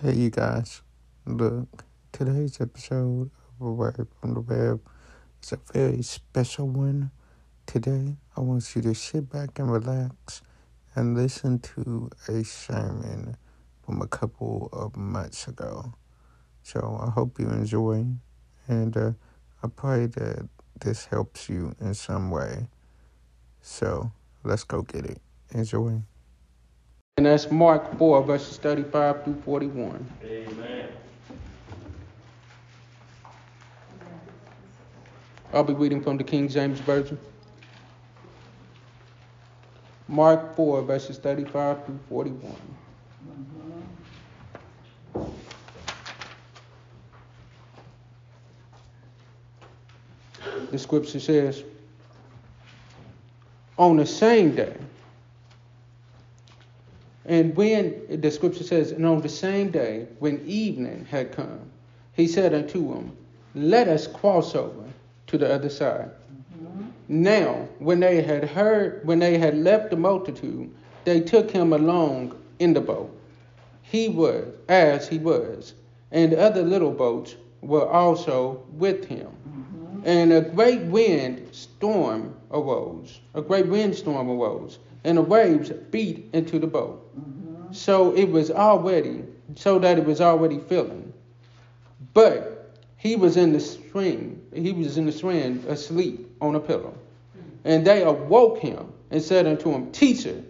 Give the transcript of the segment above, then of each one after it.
Hey, you guys. Look, today's episode of A Word from the Web is a very special one. Today, I want you to sit back and relax and listen to a sermon from a couple of months ago. So, I hope you enjoy, and uh, I pray that this helps you in some way. So, let's go get it. Enjoy. And that's Mark 4, verses 35 through 41. Amen. I'll be reading from the King James Version. Mark 4, verses 35 through 41. The scripture says, On the same day, and when the scripture says, and on the same day, when evening had come, he said unto them, Let us cross over to the other side. Mm-hmm. Now, when they had heard, when they had left the multitude, they took him along in the boat. He was, as he was, and other little boats were also with him. Mm-hmm. And a great wind storm arose. A great windstorm arose, and the waves beat into the boat. Mm-hmm. So it was already, so that it was already filling. But he was in the stream, he was in the stream asleep on a pillow. And they awoke him and said unto him, Teacher,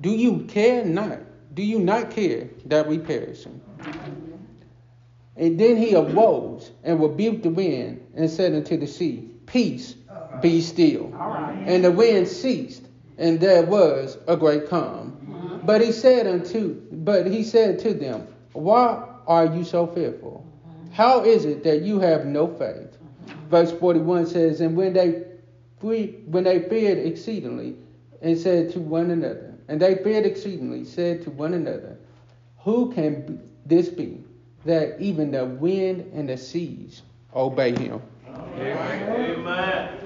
do you care not? Do you not care that we perish? And then he arose and rebuked the wind and said unto the sea, Peace, be still. And the wind ceased, and there was a great calm. Mm-hmm. But he said unto, but he said to them, Why are you so fearful? How is it that you have no faith? Verse 41 says, And when they when they feared exceedingly, and said to one another, and they feared exceedingly, said to one another, Who can this be, that even the wind and the seas obey him? Amen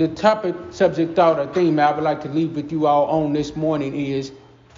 the topic, subject, thought, or theme I would like to leave with you all on this morning is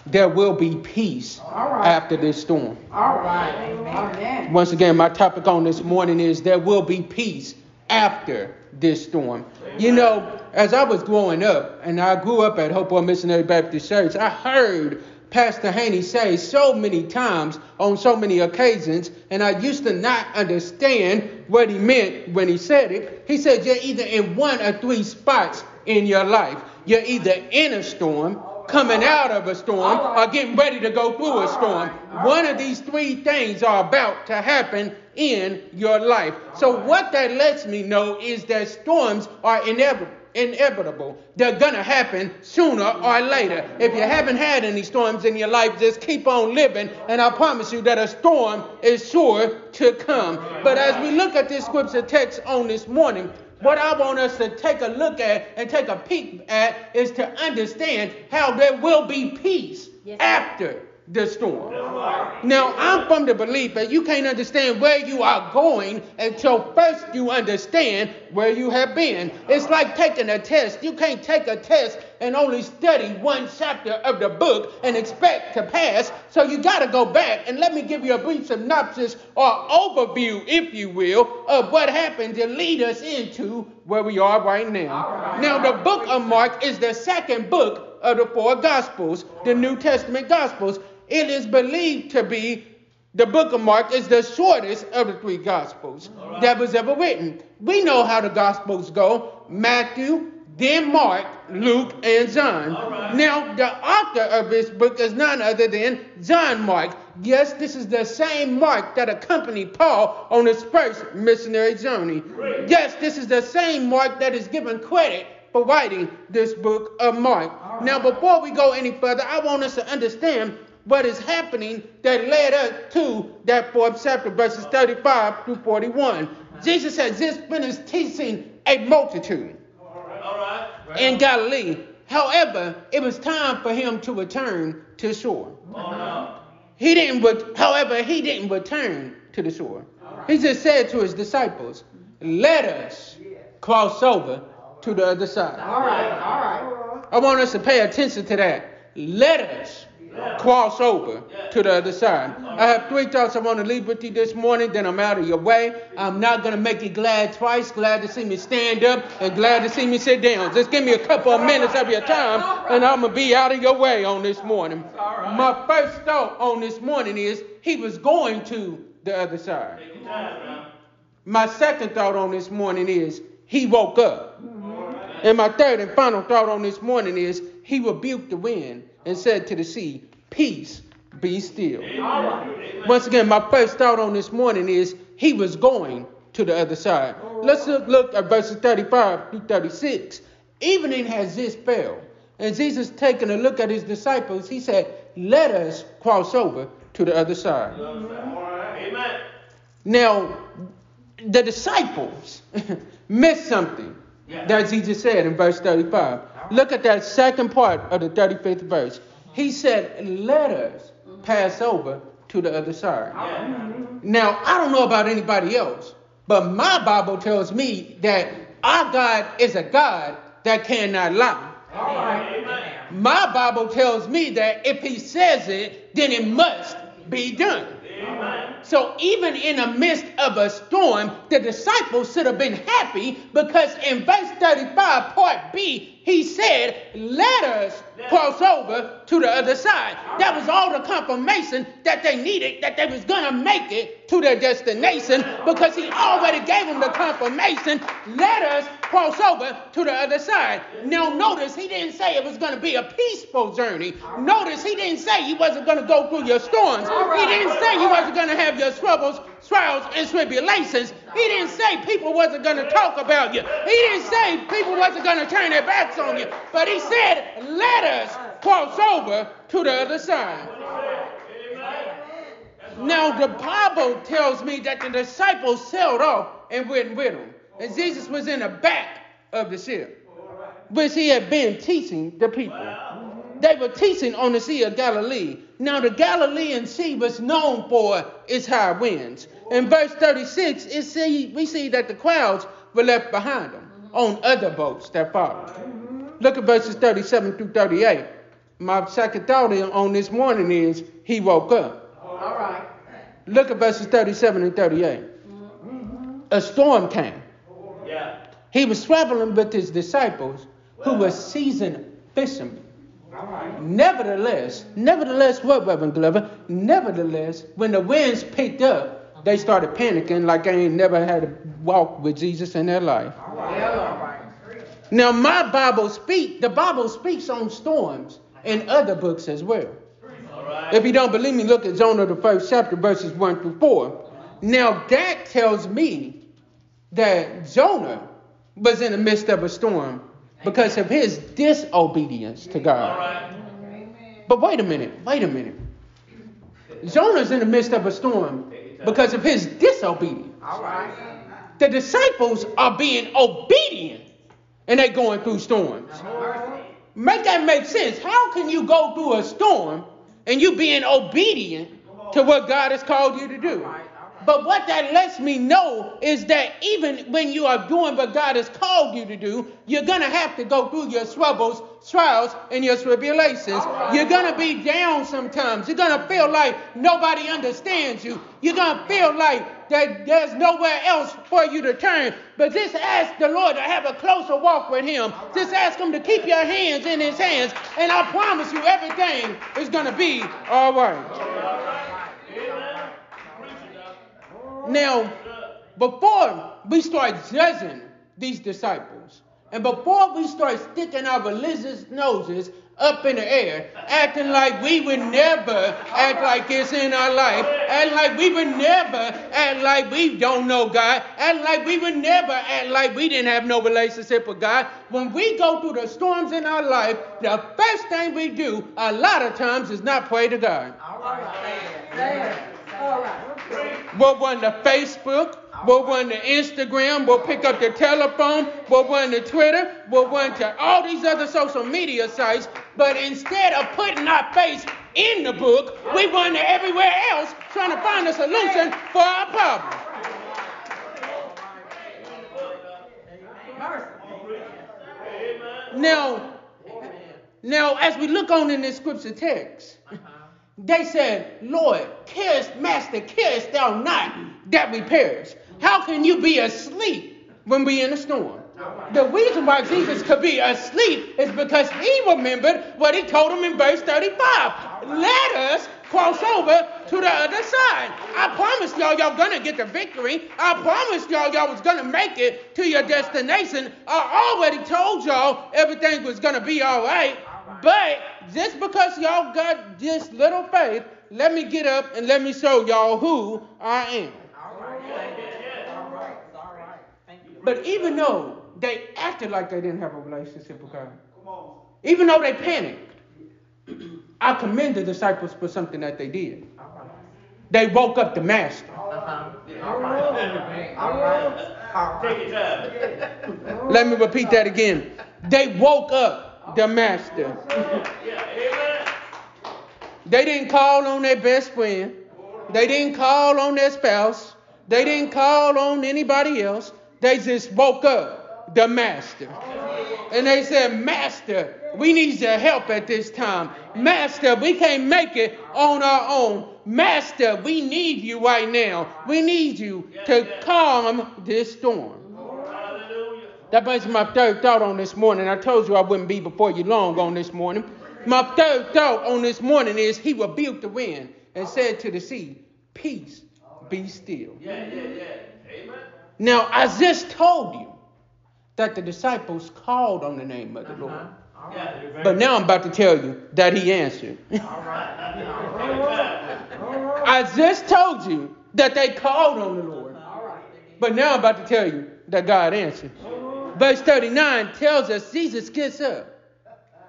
there will be peace right. after this storm. All right. Amen. Once again, my topic on this morning is there will be peace after this storm. Amen. You know, as I was growing up, and I grew up at Hopewell Missionary Baptist Church, I heard Pastor Haney say so many times on so many occasions, and I used to not understand what he meant when he said it. He said, You're either in one or three spots in your life. You're either in a storm, coming out of a storm, or getting ready to go through a storm. One of these three things are about to happen in your life. So, what that lets me know is that storms are inevitable inevitable. They're going to happen sooner or later. If you haven't had any storms in your life, just keep on living, and I promise you that a storm is sure to come. But as we look at this scripture text on this morning, what I want us to take a look at and take a peek at is to understand how there will be peace yes. after the storm. Now, I'm from the belief that you can't understand where you are going until first you understand where you have been. It's like taking a test. You can't take a test and only study one chapter of the book and expect to pass. So you got to go back and let me give you a brief synopsis or overview, if you will, of what happened to lead us into where we are right now. Now, the book of Mark is the second book of the four Gospels, the New Testament Gospels. It is believed to be the book of Mark is the shortest of the three Gospels right. that was ever written. We know how the Gospels go Matthew, then Mark, Luke, and John. Right. Now, the author of this book is none other than John Mark. Yes, this is the same Mark that accompanied Paul on his first missionary journey. Great. Yes, this is the same Mark that is given credit for writing this book of Mark. Right. Now, before we go any further, I want us to understand what is happening that led us to that fourth chapter, verses 35 through 41. Jesus had just finished teaching a multitude in Galilee. However, it was time for him to return to shore. He didn't, however, he didn't return to the shore. He just said to his disciples, Let us cross over to the other side. All right, all right. I want us to pay attention to that. Let us cross over to the other side. I have three thoughts I want to leave with you this morning, then I'm out of your way. I'm not going to make you glad twice. Glad to see me stand up and glad to see me sit down. Just give me a couple of minutes of your time, and I'm going to be out of your way on this morning. My first thought on this morning is he was going to the other side. My second thought on this morning is he woke up. And my third and final thought on this morning is he rebuked the wind and said to the sea, Peace, be still. Once again, my first thought on this morning is he was going to the other side. Let's look, look at verses 35 through 36. Evening has this fell, and Jesus taking a look at his disciples, he said, Let us cross over to the other side. Amen. Now, the disciples missed something that Jesus said in verse 35. Look at that second part of the 35th verse. He said, Let us pass over to the other side. Mm-hmm. Now, I don't know about anybody else, but my Bible tells me that our God is a God that cannot lie. My Bible tells me that if he says it, then it must be done. So even in the midst of a storm, the disciples should have been happy because in verse 35, part B, he said, Let us cross over to the other side. That was all the confirmation that they needed that they was going to make it to their destination because he already gave them the confirmation. Let us cross over to the other side. Now, notice he didn't say it was going to be a peaceful journey. Notice he didn't say he wasn't going to go through your storms. He didn't say he wasn't going to have your troubles trials and tribulations. He didn't say people wasn't going to talk about you. He didn't say people wasn't going to turn their backs on you. But he said, let us cross over to the other side. Now, the Bible tells me that the disciples sailed off and went with him. And Jesus was in the back of the ship, which he had been teaching the people. They were teaching on the Sea of Galilee. Now, the Galilean Sea was known for its high winds. In verse 36, it see, we see that the crowds were left behind them on other boats that followed. Look at verses 37 through 38. My second thought on this morning is he woke up. All right. Look at verses 37 and 38. A storm came. Yeah. He was traveling with his disciples who were seasoned fishermen. Nevertheless, nevertheless, what, Reverend Glover? Nevertheless, when the winds picked up, they started panicking like they ain't never had a walk with Jesus in their life. Now, my Bible speak, the Bible speaks on storms and other books as well. If you don't believe me, look at Jonah, the first chapter, verses 1 through 4. Now, that tells me that Jonah was in the midst of a storm because of his disobedience to God. But wait a minute, wait a minute. Jonah's in the midst of a storm because of his disobedience. The disciples are being obedient and they're going through storms. Make that make sense. How can you go through a storm and you being obedient to what God has called you to do? But what that lets me know is that even when you are doing what God has called you to do, you're going to have to go through your troubles, trials, and your tribulations. You're going to be down sometimes. You're going to feel like nobody understands you. You're going to feel like that there's nowhere else for you to turn. But just ask the Lord to have a closer walk with Him. Just ask Him to keep your hands in His hands. And I promise you, everything is going to be all right. Now, before we start judging these disciples, and before we start sticking our religious noses up in the air, acting like we would never act like this in our life, act like we would never act like we don't know God, act like we would never act like we didn't have no relationship with God. When we go through the storms in our life, the first thing we do a lot of times is not pray to God. All right. All right. We'll run to Facebook. We'll run to Instagram. We'll pick up the telephone. We'll run to Twitter. We'll run to all these other social media sites. But instead of putting our face in the book, we run to everywhere else trying to find a solution for our problem. Now, now, as we look on in this scripture text, They said, Lord, carest, Master, carest thou not that we perish? How can you be asleep when we in a storm? The reason why Jesus could be asleep is because he remembered what he told him in verse 35. Let us cross over to the other side. I promised y'all y'all gonna get the victory. I promised y'all y'all was gonna make it to your destination. I already told y'all everything was gonna be all right. But just because y'all got this little faith, let me get up and let me show y'all who I am. But even though they acted like they didn't have a relationship with God, even though they panicked, I commend the disciples for something that they did. They woke up the master. Let me repeat that again. They woke up the master. They didn't call on their best friend. They didn't call on their spouse. They didn't call on anybody else. They just woke up the master. And they said, Master, we need your help at this time. Master, we can't make it on our own. Master, we need you right now. We need you to calm this storm. That brings my third thought on this morning. I told you I wouldn't be before you long on this morning. My third thought on this morning is he rebuked the wind and said to the sea, Peace, be still. Yeah, yeah, yeah. Amen. Now, I just told you that the disciples called on the name of the Lord. Uh-huh. But now I'm about to tell you that he answered. All right. I just told you that they called on the Lord. But now I'm about to tell you that God answered. Verse 39 tells us Jesus gets up.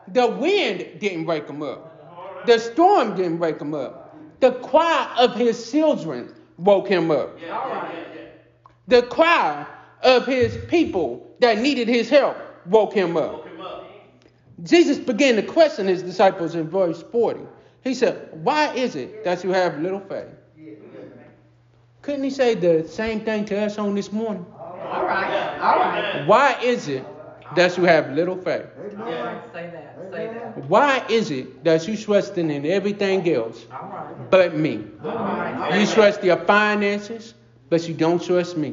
The wind didn't wake him up. The storm didn't wake him up. The cry of his children woke him up the cry of his people that needed his help woke him up. Jesus began to question his disciples in verse 40. He said, Why is it that you have little faith? Couldn't he say the same thing to us on this morning? All right. All right. Why is it that you have little faith? Yeah, say that. Say that. Why is it that you trusting in everything else but me? You trust your finances, but you don't trust me.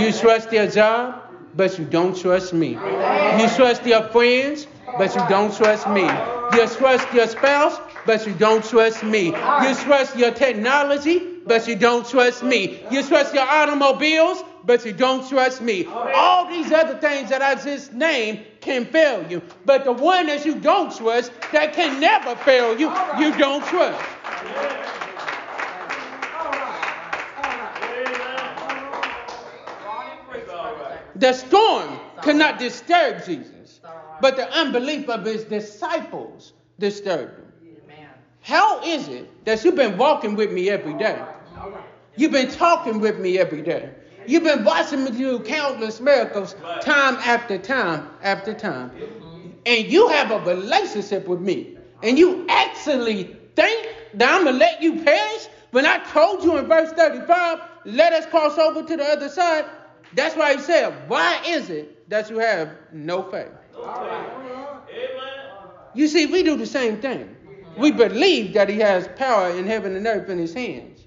You trust your job, but you don't trust me. You trust your friends, but you don't trust me. You trust your spouse, but you don't trust me. You trust your technology, but you don't trust me. You trust your automobiles, but you don't trust me. All these other things that I just named can fail you. But the one that you don't trust, that can never fail you, you don't trust. The storm could not disturb Jesus, but the unbelief of his disciples disturbed him. How is it that you've been walking with me every day? You've been talking with me every day. You've been watching me do countless miracles time after time after time. Mm-hmm. And you have a relationship with me. And you actually think that I'm going to let you perish when I told you in verse 35, let us cross over to the other side. That's why he said, Why is it that you have no faith? You see, we do the same thing. We believe that he has power in heaven and earth in his hands.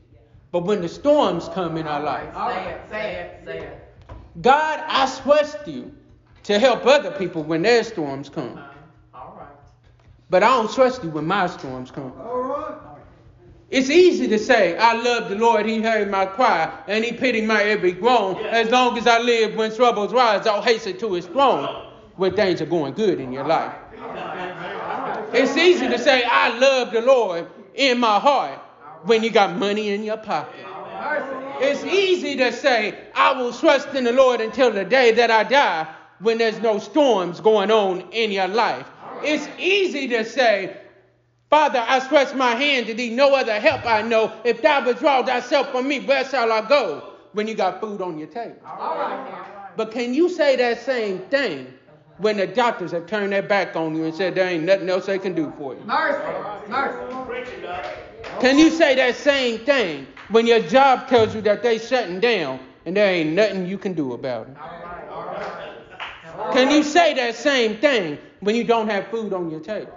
But when the storms come in our life, say it, say it, say it. God, I trust you to help other people when their storms come. Uh-huh. All right. But I don't trust you when my storms come. All right. It's easy to say, I love the Lord, He heard my cry, and He pitied my every groan. As long as I live when troubles rise, I'll hasten to His throne when things are going good in your life. It's easy to say, I love the Lord in my heart when you got money in your pocket. It's easy to say, I will trust in the Lord until the day that I die when there's no storms going on in your life. It's easy to say, Father, I stretch my hand to thee, no other help I know. If thou withdraw thyself from me, where shall I go? When you got food on your table. But can you say that same thing when the doctors have turned their back on you and said there ain't nothing else they can do for you? Mercy. Mercy. Can you say that same thing when your job tells you that they shutting down and there ain't nothing you can do about it? Can you say that same thing when you don't have food on your table?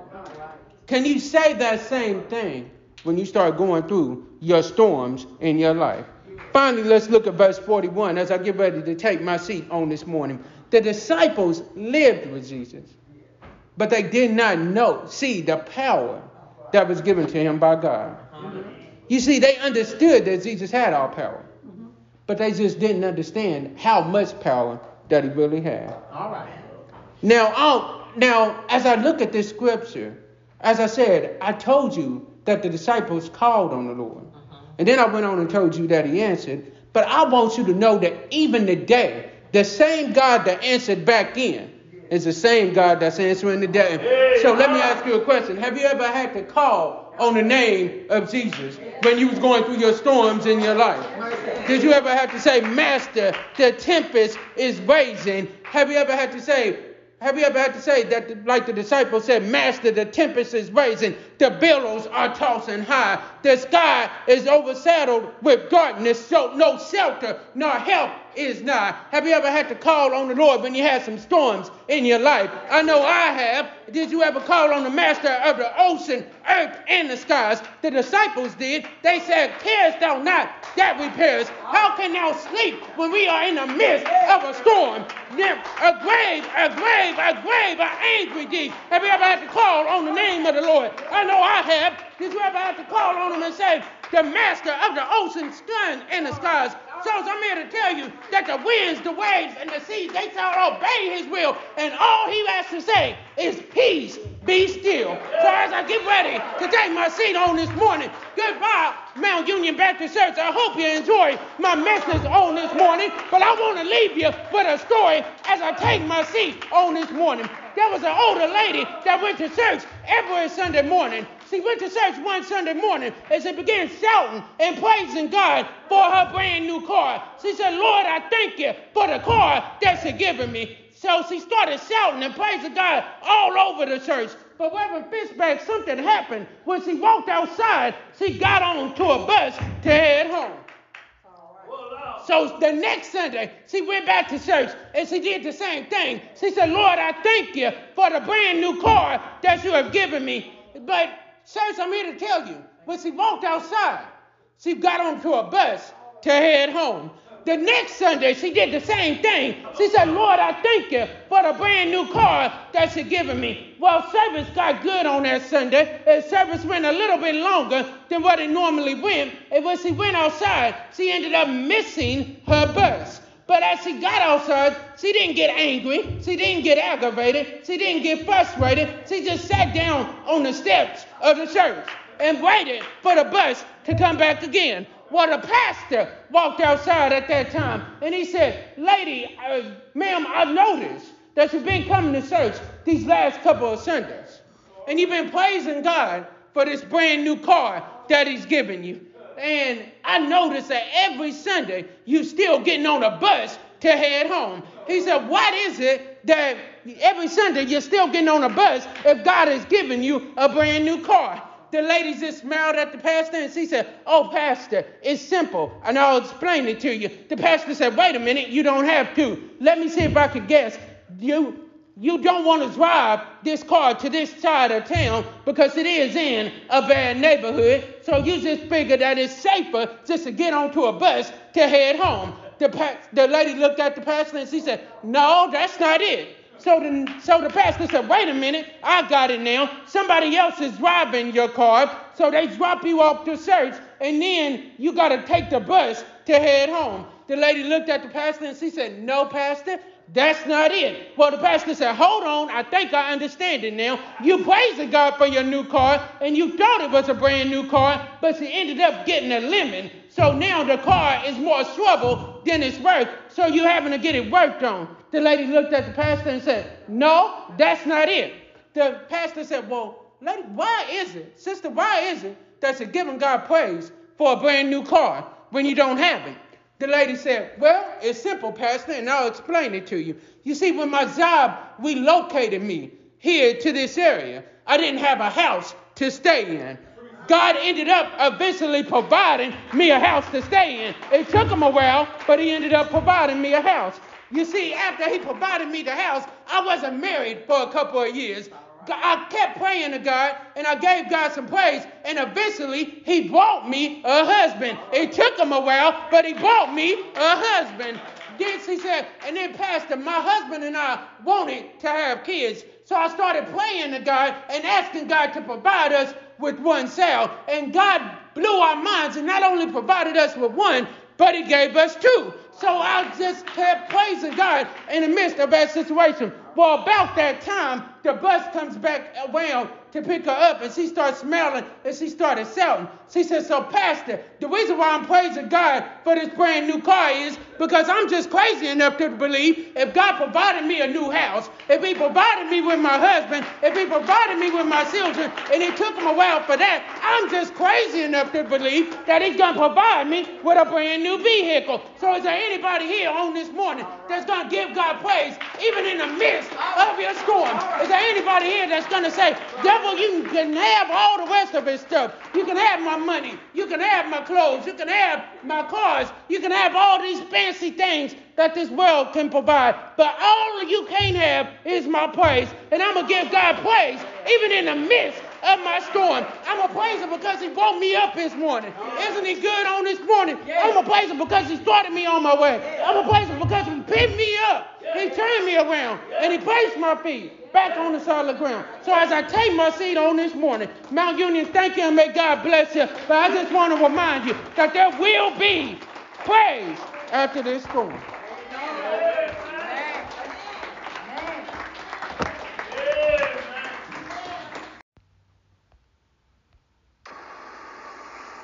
Can you say that same thing when you start going through your storms in your life. Finally, let's look at verse 41 as I get ready to take my seat on this morning. The disciples lived with Jesus, but they did not know, see the power that was given to him by God. Mm-hmm. You see, they understood that Jesus had all power, mm-hmm. but they just didn't understand how much power that he really had. All right. Now, I'll, now, as I look at this scripture, as I said, I told you that the disciples called on the Lord. Mm-hmm. And then I went on and told you that he answered. But I want you to know that even today, the same God that answered back then is the same God that's answering today. So let me ask you a question. Have you ever had to call on the name of Jesus when you was going through your storms in your life? Did you ever have to say, Master, the tempest is raging? Have you ever had to say, have you ever had to say that, like the disciples said, Master, the tempest is rising, the billows are tossing high, the sky is overshadowed with darkness, so no shelter nor help is nigh. Have you ever had to call on the Lord when you had some storms in your life? I know I have. Did you ever call on the Master of the ocean, earth, and the skies? The disciples did. They said, Carest thou not that we perish? How can thou sleep when we are in the midst of a storm? A grave, a grave, a grave, an angry deep. Have you ever had to call on the name of the Lord? I know I have. Did you ever have to call on him and say, the master of the ocean, sun, and the skies? I'm here to tell you that the winds, the waves, and the seas, they shall obey his will. And all he has to say is peace, be still. So as I get ready to take my seat on this morning, goodbye, Mount Union Baptist Church. I hope you enjoy my message on this morning. But I want to leave you with a story as I take my seat on this morning. There was an older lady that went to church every Sunday morning. She went to church one Sunday morning and she began shouting and praising God for her brand new car. She said, Lord, I thank you for the car that you're giving me. So she started shouting and praising God all over the church. But Reverend Fishback, something happened. When she walked outside, she got on to a bus to head home. So the next Sunday, she went back to church and she did the same thing. She said, Lord, I thank you for the brand new car that you have given me. But, church, I'm here to tell you, when she walked outside, she got onto a bus to head home. The next Sunday, she did the same thing. She said, Lord, I thank you for the brand new car that you're giving me. Well, service got good on that Sunday, and service went a little bit longer than what it normally went. And when she went outside, she ended up missing her bus. But as she got outside, she didn't get angry. She didn't get aggravated. She didn't get frustrated. She just sat down on the steps of the church and waited for the bus to come back again. Well, the pastor walked outside at that time and he said, Lady, uh, ma'am, I've noticed that you've been coming to church these last couple of Sundays. And you've been praising God for this brand new car that He's given you. And I noticed that every Sunday you still getting on a bus to head home. He said, What is it that every Sunday you're still getting on a bus if God has given you a brand new car? the lady just smiled at the pastor and she said, Oh, pastor, it's simple. And I'll explain it to you. The pastor said, Wait a minute, you don't have to. Let me see if I can guess. You you don't want to drive this car to this side of town because it is in a bad neighborhood. So you just figure that it's safer just to get onto a bus to head home. The, pa- the lady looked at the pastor and she said, No, that's not it. So the, so the pastor said, wait a minute, I got it now. Somebody else is driving your car. So they drop you off to church, and then you got to take the bus to head home. The lady looked at the pastor and she said, no, pastor, that's not it. Well, the pastor said, Hold on, I think I understand it now. You praising God for your new car, and you thought it was a brand new car, but you ended up getting a lemon. So now the car is more trouble than it's worth. So you're having to get it worked on. The lady looked at the pastor and said, No, that's not it. The pastor said, Well, lady, why is it, sister, why is it that you're giving God praise for a brand new car when you don't have it? The lady said, Well, it's simple, Pastor, and I'll explain it to you. You see, when my job relocated me here to this area, I didn't have a house to stay in. God ended up eventually providing me a house to stay in. It took him a while, but he ended up providing me a house. You see, after he provided me the house, I wasn't married for a couple of years. I kept praying to God and I gave God some praise. And eventually, He brought me a husband. It took him a while, but He brought me a husband. Then he said, and then Pastor, my husband and I wanted to have kids. So I started praying to God and asking God to provide us with one cell. And God blew our minds and not only provided us with one, but He gave us two. So I just kept praising God in the midst of that situation. Well, about that time, the bus comes back around to pick her up, and she starts smiling and she started shouting. She said, So, Pastor, the reason why I'm praising God for this brand new car is because I'm just crazy enough to believe if God provided me a new house, if He provided me with my husband, if He provided me with my children, and it took Him a while for that, I'm just crazy enough to believe that He's going to provide me with a brand new vehicle. So, is there anybody here on this morning that's going to give God praise even in the midst of your storm? Is there anybody here that's going to say, Devil, you can have all the rest of his stuff. You can have my money. You can have my clothes. You can have my cars. You can have all these fancy things that this world can provide. But all you can't have is my praise. And I'm going to give God praise even in the midst of my storm. I'm going to praise him because he woke me up this morning. Isn't he good on this morning? I'm going to praise him because he started me on my way. I'm going to praise him because he picked me up. He turned me around and he placed my feet back on the solid ground. So as I take my seat on this morning, Mount Union, thank you and may God bless you. But I just want to remind you that there will be praise after this storm.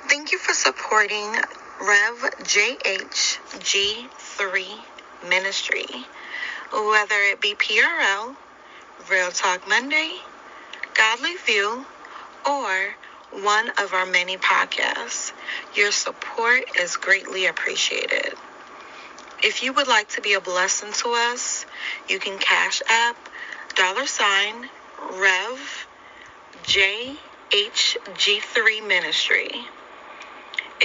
Thank you for supporting Rev JHG3 Ministry, whether it be PRL, Real Talk Monday, Godly View, or one of our many podcasts. Your support is greatly appreciated. If you would like to be a blessing to us, you can cash app dollar sign Rev JHG3 Ministry.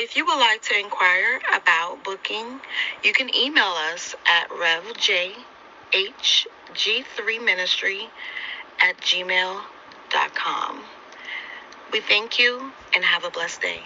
If you would like to inquire about booking, you can email us at revjhg3ministry at gmail.com. We thank you and have a blessed day.